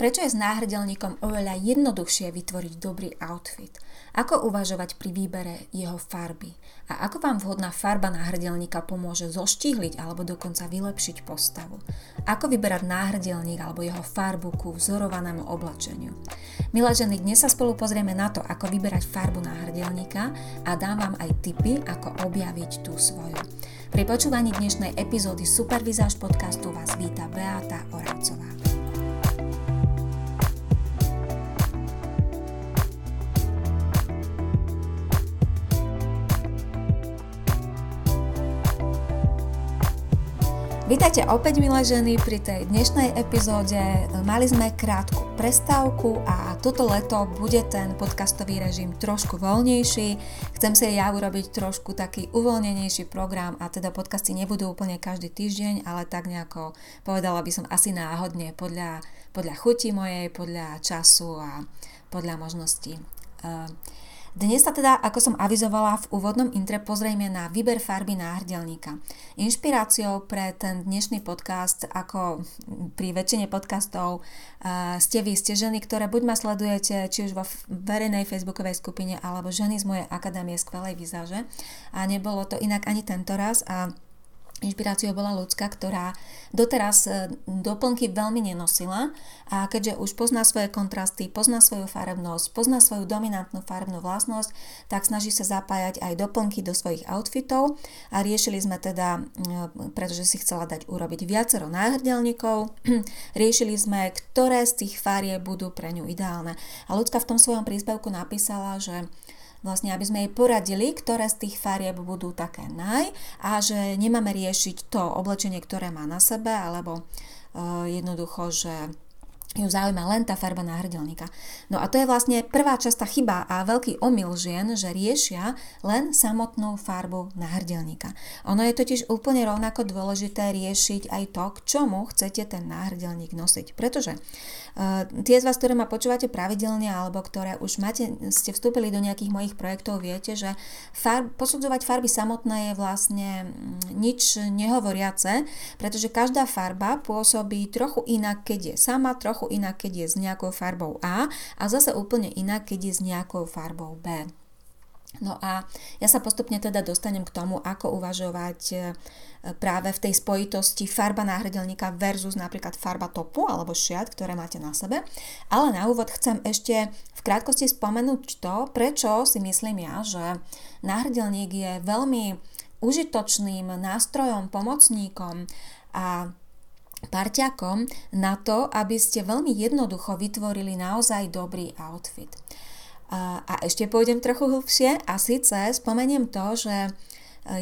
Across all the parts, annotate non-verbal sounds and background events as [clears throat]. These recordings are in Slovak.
Prečo je s náhrdelníkom oveľa jednoduchšie vytvoriť dobrý outfit? Ako uvažovať pri výbere jeho farby? A ako vám vhodná farba náhrdelníka pomôže zoštihliť alebo dokonca vylepšiť postavu? Ako vyberať náhrdelník alebo jeho farbu ku vzorovanému oblečeniu? Milé ženy, dnes sa spolu pozrieme na to, ako vyberať farbu náhrdelníka a dám vám aj tipy, ako objaviť tú svoju. Pri počúvaní dnešnej epizódy Supervizáž podcastu vás víta Beata Oravcová. Vítajte opäť, milé ženy, pri tej dnešnej epizóde. Mali sme krátku prestávku a toto leto bude ten podcastový režim trošku voľnejší. Chcem si ja urobiť trošku taký uvoľnenejší program a teda podcasty nebudú úplne každý týždeň, ale tak nejako povedala by som asi náhodne podľa, podľa chuti mojej, podľa času a podľa možností. Uh, dnes sa teda, ako som avizovala v úvodnom intre, pozrieme na výber farby náhrdelníka. Inšpiráciou pre ten dnešný podcast, ako pri väčšine podcastov, ste vy, ste ženy, ktoré buď ma sledujete, či už vo verejnej facebookovej skupine, alebo ženy z mojej akadémie skvelej výzaže. A nebolo to inak ani tento raz. A Inšpiráciou bola ľudská, ktorá doteraz e, doplnky veľmi nenosila a keďže už pozná svoje kontrasty, pozná svoju farebnosť, pozná svoju dominantnú farebnú vlastnosť, tak snaží sa zapájať aj doplnky do svojich outfitov a riešili sme teda, pretože si chcela dať urobiť viacero náhrdelníkov, [clears throat] riešili sme, ktoré z tých farie budú pre ňu ideálne. A ľudská v tom svojom príspevku napísala, že vlastne aby sme jej poradili, ktoré z tých farieb budú také naj a že nemáme riešiť to oblečenie, ktoré má na sebe, alebo uh, jednoducho, že ju zaujíma len tá farba náhrdelníka. No a to je vlastne prvá častá chyba a veľký omyl žien, že riešia len samotnú farbu náhrdelníka. Ono je totiž úplne rovnako dôležité riešiť aj to, k čomu chcete ten náhrdelník nosiť. Pretože uh, tie z vás, ktoré ma počúvate pravidelne alebo ktoré už máte, ste vstúpili do nejakých mojich projektov, viete, že far, posudzovať farby samotné je vlastne mm, nič nehovoriace, pretože každá farba pôsobí trochu inak, keď je sama, trochu trochu inak, keď je s nejakou farbou A a zase úplne inak, keď je s nejakou farbou B. No a ja sa postupne teda dostanem k tomu, ako uvažovať e, práve v tej spojitosti farba náhrdelníka versus napríklad farba topu alebo šiat, ktoré máte na sebe. Ale na úvod chcem ešte v krátkosti spomenúť to, prečo si myslím ja, že náhrdelník je veľmi užitočným nástrojom, pomocníkom a parťakom na to, aby ste veľmi jednoducho vytvorili naozaj dobrý outfit. A, a ešte pôjdem trochu hlbšie a síce spomeniem to, že e,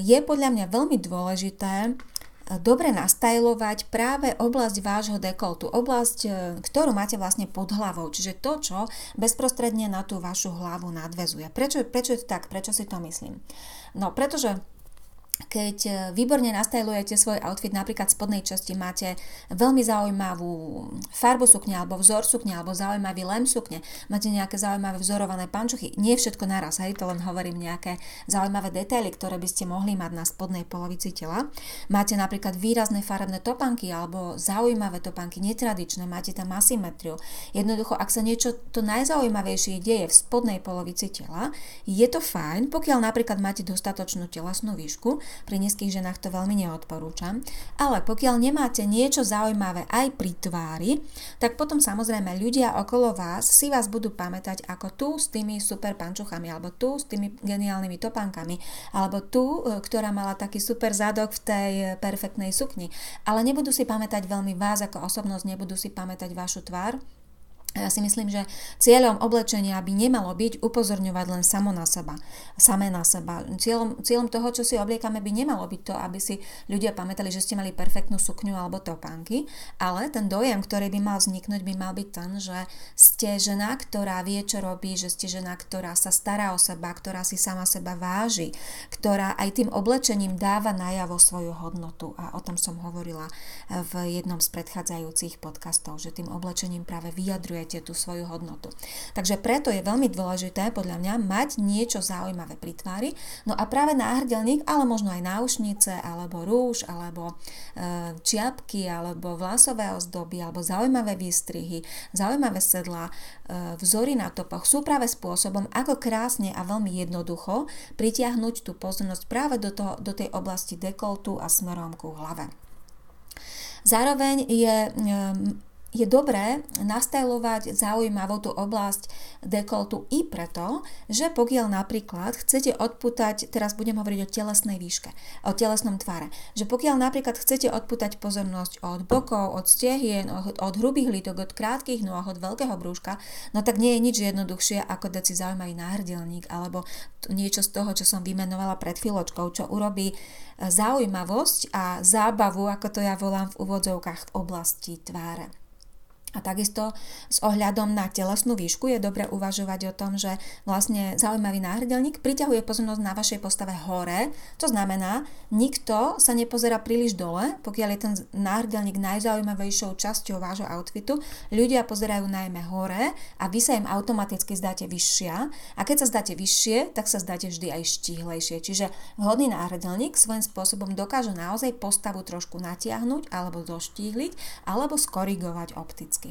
je podľa mňa veľmi dôležité e, dobre nastajlovať práve oblasť vášho dekoltu, oblasť, e, ktorú máte vlastne pod hlavou, čiže to, čo bezprostredne na tú vašu hlavu nadvezuje. Prečo, prečo je to tak? Prečo si to myslím? No, pretože keď e, výborne nastajlujete svoj outfit, napríklad v spodnej časti máte veľmi zaujímavú farbu sukne alebo vzor sukne alebo zaujímavý lem sukne, máte nejaké zaujímavé vzorované pančuchy, nie všetko naraz, hej, to len hovorím nejaké zaujímavé detaily, ktoré by ste mohli mať na spodnej polovici tela. Máte napríklad výrazné farebné topanky alebo zaujímavé topanky, netradičné, máte tam asymetriu. Jednoducho, ak sa niečo to najzaujímavejšie deje v spodnej polovici tela, je to fajn, pokiaľ napríklad máte dostatočnú telesnú výšku, pri nízkych ženách to veľmi neodporúčam. Ale pokiaľ nemáte niečo zaujímavé aj pri tvári, tak potom samozrejme ľudia okolo vás si vás budú pamätať ako tu s tými super pančuchami, alebo tu s tými geniálnymi topánkami, alebo tu, e, ktorá mala taký super zadok v tej perfektnej sukni. Ale nebudú si pamätať veľmi vás ako osobnosť, nebudú si pamätať vašu tvár, ja si myslím, že cieľom oblečenia by nemalo byť upozorňovať len samo na seba, samé na seba. Cieľom, cieľom toho, čo si obliekame, by nemalo byť to, aby si ľudia pamätali, že ste mali perfektnú sukňu alebo topánky, ale ten dojem, ktorý by mal vzniknúť, by mal byť ten, že ste žena, ktorá vie, čo robí, že ste žena, ktorá sa stará o seba, ktorá si sama seba váži, ktorá aj tým oblečením dáva najavo svoju hodnotu. A o tom som hovorila v jednom z predchádzajúcich podcastov, že tým oblečením práve vyjadruje prežívajte tú svoju hodnotu. Takže preto je veľmi dôležité podľa mňa mať niečo zaujímavé pri tvári. No a práve náhrdelník, ale možno aj náušnice, alebo rúž, alebo e, čiapky, alebo vlasové ozdoby, alebo zaujímavé výstrihy, zaujímavé sedla, e, vzory na topoch sú práve spôsobom, ako krásne a veľmi jednoducho pritiahnuť tú pozornosť práve do, toho, do tej oblasti dekoltu a smerom ku hlave. Zároveň je je dobré nastajlovať zaujímavú tú oblasť dekoltu i preto, že pokiaľ napríklad chcete odputať, teraz budem hovoriť o telesnej výške, o telesnom tvare, že pokiaľ napríklad chcete odputať pozornosť od bokov, od stehien, od, od hrubých lítok, od krátkých nôh, od veľkého brúška, no tak nie je nič jednoduchšie ako dať si zaujímavý náhrdelník alebo niečo z toho, čo som vymenovala pred chvíľočkou, čo urobí zaujímavosť a zábavu, ako to ja volám v úvodzovkách v oblasti tváre. A takisto s ohľadom na telesnú výšku je dobre uvažovať o tom, že vlastne zaujímavý náhrdelník priťahuje pozornosť na vašej postave hore. To znamená, nikto sa nepozerá príliš dole, pokiaľ je ten náhrdelník najzaujímavejšou časťou vášho outfitu. Ľudia pozerajú najmä hore a vy sa im automaticky zdáte vyššia. A keď sa zdáte vyššie, tak sa zdáte vždy aj štíhlejšie. Čiže vhodný náhrdelník svojím spôsobom dokáže naozaj postavu trošku natiahnuť alebo doštíhliť alebo skorigovať opticky.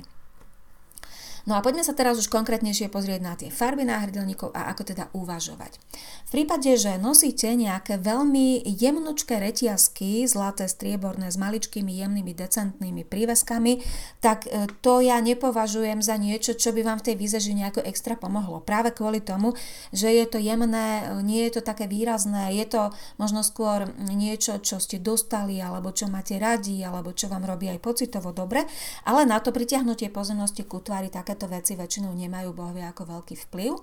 No a poďme sa teraz už konkrétnejšie pozrieť na tie farby náhrdelníkov a ako teda uvažovať. V prípade, že nosíte nejaké veľmi jemnučké reťazky, zlaté, strieborné, s maličkými, jemnými, decentnými príveskami, tak e, to ja nepovažujem za niečo, čo by vám v tej výzeži nejako extra pomohlo. Práve kvôli tomu, že je to jemné, e, nie je to také výrazné, je to možno skôr niečo, čo ste dostali, alebo čo máte radi, alebo čo vám robí aj pocitovo dobre, ale na to pritiahnutie pozornosti ku tvári také takéto veci väčšinou nemajú bohovia ako veľký vplyv.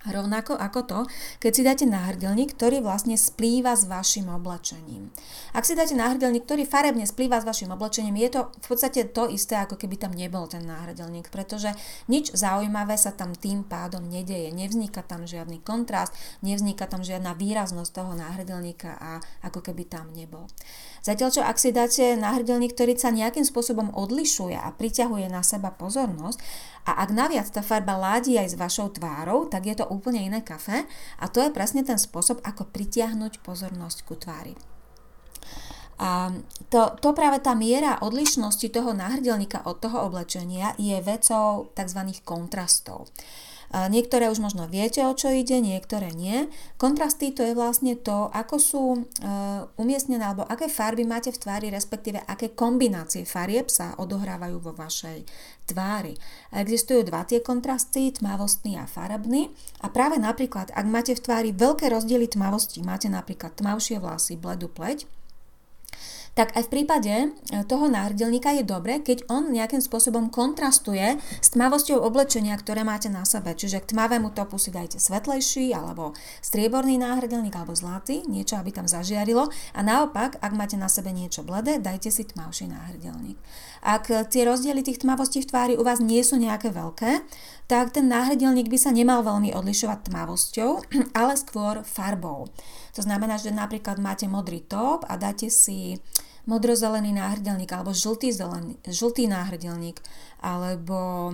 Rovnako ako to, keď si dáte náhrdelník, ktorý vlastne splýva s vašim oblečením. Ak si dáte náhrdelník, ktorý farebne splýva s vašim oblečením, je to v podstate to isté, ako keby tam nebol ten náhrdelník, pretože nič zaujímavé sa tam tým pádom nedeje. Nevzniká tam žiadny kontrast, nevzniká tam žiadna výraznosť toho náhrdelníka a ako keby tam nebol. Zatiaľ čo ak si dáte náhrdelník, ktorý sa nejakým spôsobom odlišuje a priťahuje na seba pozornosť, a ak naviac tá farba ládi aj s vašou tvárou, tak je to úplne iné kafe a to je presne ten spôsob, ako pritiahnuť pozornosť ku tvári. A to, to práve tá miera odlišnosti toho náhrdelníka od toho oblečenia je vecou tzv. kontrastov. Niektoré už možno viete, o čo ide, niektoré nie. Kontrasty to je vlastne to, ako sú e, umiestnené alebo aké farby máte v tvári, respektíve aké kombinácie farieb sa odohrávajú vo vašej tvári. Existujú dva tie kontrasty, tmavostný a farebný. A práve napríklad, ak máte v tvári veľké rozdiely tmavosti, máte napríklad tmavšie vlasy, bledú pleť, tak aj v prípade e, toho náhrdelníka je dobre, keď on nejakým spôsobom kontrastuje s tmavosťou oblečenia, ktoré máte na sebe. Čiže k tmavému topu si dajte svetlejší alebo strieborný náhrdelník alebo zlatý, niečo, aby tam zažiarilo. A naopak, ak máte na sebe niečo bledé, dajte si tmavší náhrdelník. Ak tie rozdiely tých tmavostí v tvári u vás nie sú nejaké veľké, tak ten náhrdelník by sa nemal veľmi odlišovať tmavosťou, [clears throat] ale skôr farbou. To znamená, že napríklad máte modrý top a dáte si modrozelený náhrdelník alebo žltý, zelený, žltý náhrdelník alebo e,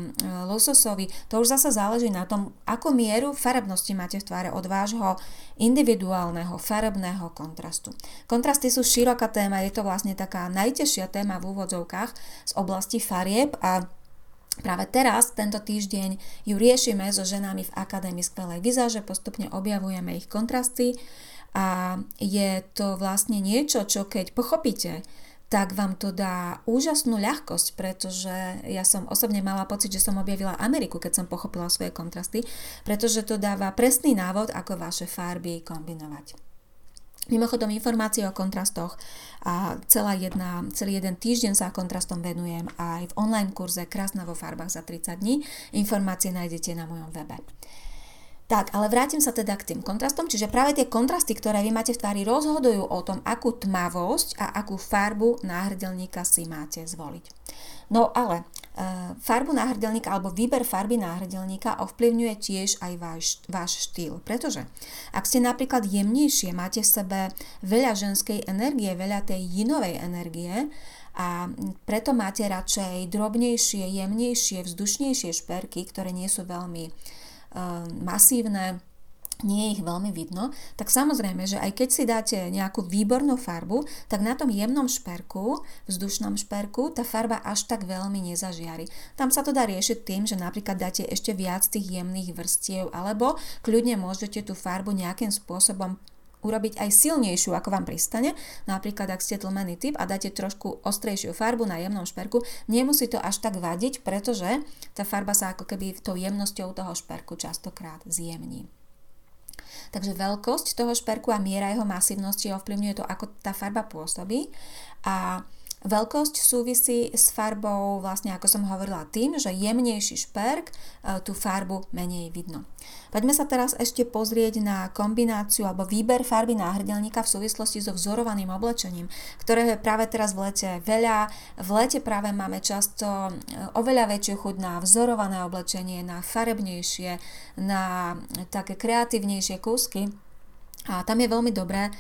lososový. To už zase záleží na tom, ako mieru farebnosti máte v tváre od vášho individuálneho farebného kontrastu. Kontrasty sú široká téma, je to vlastne taká najtežšia téma v úvodzovkách z oblasti farieb a Práve teraz, tento týždeň, ju riešime so ženami v Akadémii skvelej vizáže, postupne objavujeme ich kontrasty a je to vlastne niečo, čo keď pochopíte, tak vám to dá úžasnú ľahkosť, pretože ja som osobne mala pocit, že som objavila Ameriku, keď som pochopila svoje kontrasty, pretože to dáva presný návod, ako vaše farby kombinovať. Mimochodom informácie o kontrastoch a celá jedna, celý jeden týždeň sa kontrastom venujem aj v online kurze Krásna vo farbách za 30 dní. Informácie nájdete na mojom webe. Tak, ale vrátim sa teda k tým kontrastom, čiže práve tie kontrasty, ktoré vy máte v tvári, rozhodujú o tom, akú tmavosť a akú farbu náhrdelníka si máte zvoliť. No ale e, farbu náhrdelníka alebo výber farby náhrdelníka ovplyvňuje tiež aj váš, váš štýl, pretože ak ste napríklad jemnejšie, máte v sebe veľa ženskej energie, veľa tej jinovej energie, a preto máte radšej drobnejšie, jemnejšie, vzdušnejšie šperky, ktoré nie sú veľmi masívne, nie je ich veľmi vidno, tak samozrejme, že aj keď si dáte nejakú výbornú farbu, tak na tom jemnom šperku, vzdušnom šperku, tá farba až tak veľmi nezažiari. Tam sa to dá riešiť tým, že napríklad dáte ešte viac tých jemných vrstiev, alebo kľudne môžete tú farbu nejakým spôsobom urobiť aj silnejšiu, ako vám pristane. Napríklad, ak ste tlmený typ a dáte trošku ostrejšiu farbu na jemnom šperku, nemusí to až tak vadiť, pretože tá farba sa ako keby tou jemnosťou toho šperku častokrát zjemní. Takže veľkosť toho šperku a miera jeho masívnosti ovplyvňuje to, ako tá farba pôsobí. A Veľkosť súvisí s farbou, vlastne ako som hovorila, tým, že jemnejší šperk e, tú farbu menej vidno. Poďme sa teraz ešte pozrieť na kombináciu alebo výber farby náhrdelníka v súvislosti so vzorovaným oblečením, ktorého je práve teraz v lete veľa. V lete práve máme často e, oveľa väčšiu chuť na vzorované oblečenie, na farebnejšie, na také kreatívnejšie kúsky. A tam je veľmi dobré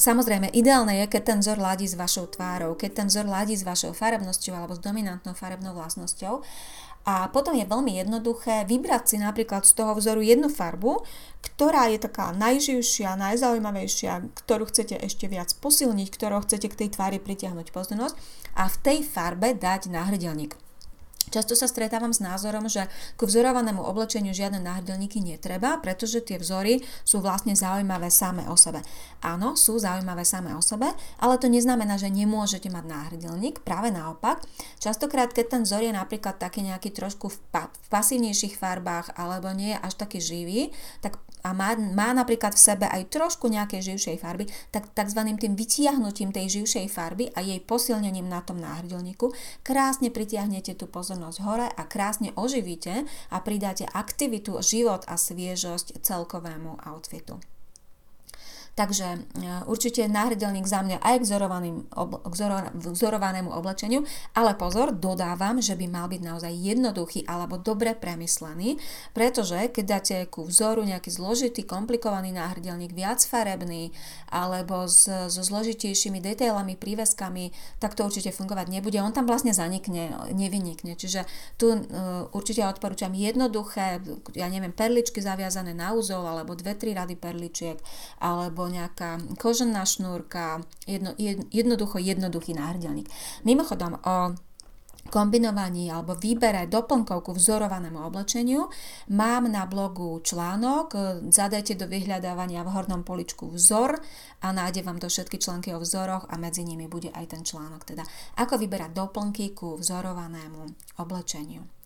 Samozrejme, ideálne je, keď ten vzor ladí s vašou tvárou, keď ten vzor ladí s vašou farebnosťou alebo s dominantnou farebnou vlastnosťou. A potom je veľmi jednoduché vybrať si napríklad z toho vzoru jednu farbu, ktorá je taká najživšia, najzaujímavejšia, ktorú chcete ešte viac posilniť, ktorou chcete k tej tvári pritiahnuť pozornosť a v tej farbe dať náhrdelník. Často sa stretávam s názorom, že ku vzorovanému oblečeniu žiadne náhrdelníky netreba, pretože tie vzory sú vlastne zaujímavé samé o sebe. Áno, sú zaujímavé samé o sebe, ale to neznamená, že nemôžete mať náhrdelník, práve naopak. Častokrát, keď ten vzor je napríklad taký nejaký trošku v, pa- v pasívnejších farbách alebo nie je až taký živý, tak a má, má napríklad v sebe aj trošku nejakej živšej farby, tak tzv. tým vytiahnutím tej živšej farby a jej posilnením na tom náhrdelníku krásne pritiahnete tú pozornosť hore a krásne oživíte a pridáte aktivitu, život a sviežosť celkovému outfitu. Takže e, určite náhrdelník za mňa aj k, k vzorovanému oblečeniu, ale pozor, dodávam, že by mal byť naozaj jednoduchý alebo dobre premyslený, pretože keď dáte ku vzoru nejaký zložitý, komplikovaný náhrdelník, viac farebný alebo s, so zložitejšími detailami, príveskami, tak to určite fungovať nebude. On tam vlastne zanikne, nevynikne. Čiže tu uh, určite odporúčam jednoduché, ja neviem, perličky zaviazané na úzol alebo dve, tri rady perličiek alebo nejaká kožená šnúrka, jedno, jednoducho jednoduchý náhrdelník. Mimochodom, o kombinovaní alebo výbere doplnkov ku vzorovanému oblečeniu mám na blogu článok, zadajte do vyhľadávania v hornom poličku vzor a nájde vám to všetky články o vzoroch a medzi nimi bude aj ten článok, teda ako vyberať doplnky ku vzorovanému oblečeniu.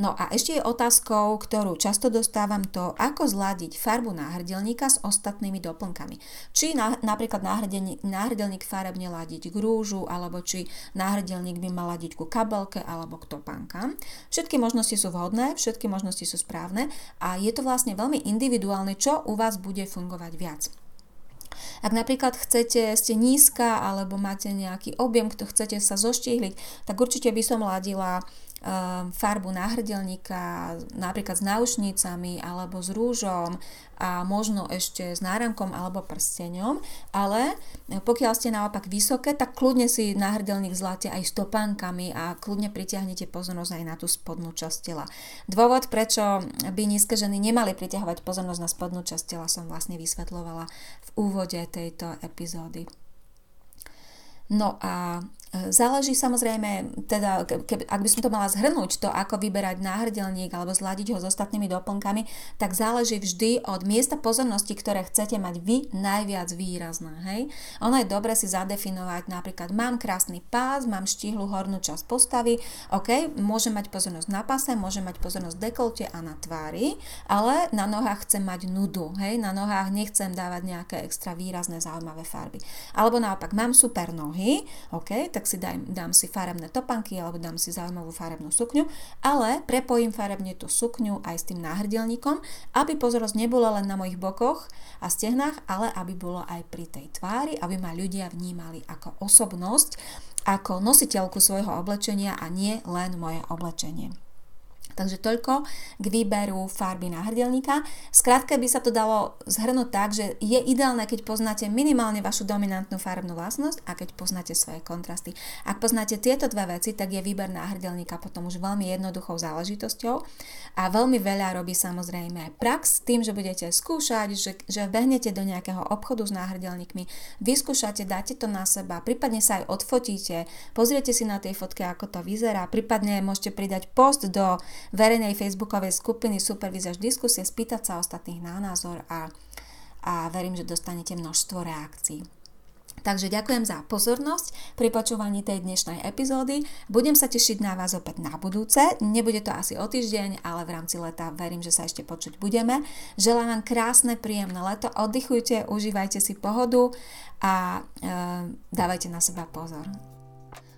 No a ešte je otázkou, ktorú často dostávam to, ako zladiť farbu náhrdelníka s ostatnými doplnkami. Či na, napríklad náhrdelník, náhrdelník farebne ladiť k rúžu, alebo či náhrdelník by mal ladiť ku kabelke alebo k topánkam. Všetky možnosti sú vhodné, všetky možnosti sú správne a je to vlastne veľmi individuálne, čo u vás bude fungovať viac. Ak napríklad chcete, ste nízka alebo máte nejaký objem, kto chcete sa zoštihliť, tak určite by som ladila farbu náhrdelníka napríklad s náušnicami alebo s rúžom a možno ešte s náramkom alebo prsteňom, ale pokiaľ ste naopak vysoké, tak kľudne si náhrdelník zláte aj s topánkami a kľudne pritiahnete pozornosť aj na tú spodnú časť tela. Dôvod, prečo by nízke ženy nemali priťahovať pozornosť na spodnú časť tela som vlastne vysvetlovala v úvode tejto epizódy. No a Záleží samozrejme, teda, keby, ak by som to mala zhrnúť, to ako vyberať náhrdelník alebo zladiť ho s ostatnými doplnkami, tak záleží vždy od miesta pozornosti, ktoré chcete mať vy najviac výrazné. Hej? Ono je dobre si zadefinovať, napríklad mám krásny pás, mám štíhlu hornú časť postavy, ok, môžem mať pozornosť na pase, môžem mať pozornosť v dekolte a na tvári, ale na nohách chcem mať nudu, hej, na nohách nechcem dávať nejaké extra výrazné zaujímavé farby. Alebo naopak, mám super nohy, ok, tak si dám, dám si farebné topanky alebo dám si zaujímavú farebnú sukňu, ale prepojím farebne tú sukňu aj s tým náhrdelníkom, aby pozornosť nebola len na mojich bokoch a stehnách, ale aby bolo aj pri tej tvári, aby ma ľudia vnímali ako osobnosť, ako nositeľku svojho oblečenia a nie len moje oblečenie. Takže toľko k výberu farby náhrdelníka. Skrátke by sa to dalo zhrnúť tak, že je ideálne, keď poznáte minimálne vašu dominantnú farbnú vlastnosť a keď poznáte svoje kontrasty. Ak poznáte tieto dve veci, tak je výber náhrdelníka potom už veľmi jednoduchou záležitosťou a veľmi veľa robí samozrejme aj prax tým, že budete skúšať, že, že behnete do nejakého obchodu s náhrdelníkmi, vyskúšate, dáte to na seba, prípadne sa aj odfotíte, pozriete si na tej fotke, ako to vyzerá, prípadne môžete pridať post do verejnej facebookovej skupiny Supervizaž diskusie, spýtať sa ostatných na názor a, a verím, že dostanete množstvo reakcií. Takže ďakujem za pozornosť pri počúvaní tej dnešnej epizódy. Budem sa tešiť na vás opäť na budúce. Nebude to asi o týždeň, ale v rámci leta verím, že sa ešte počuť budeme. Želám vám krásne, príjemné leto. Oddychujte, užívajte si pohodu a e, dávajte na seba pozor.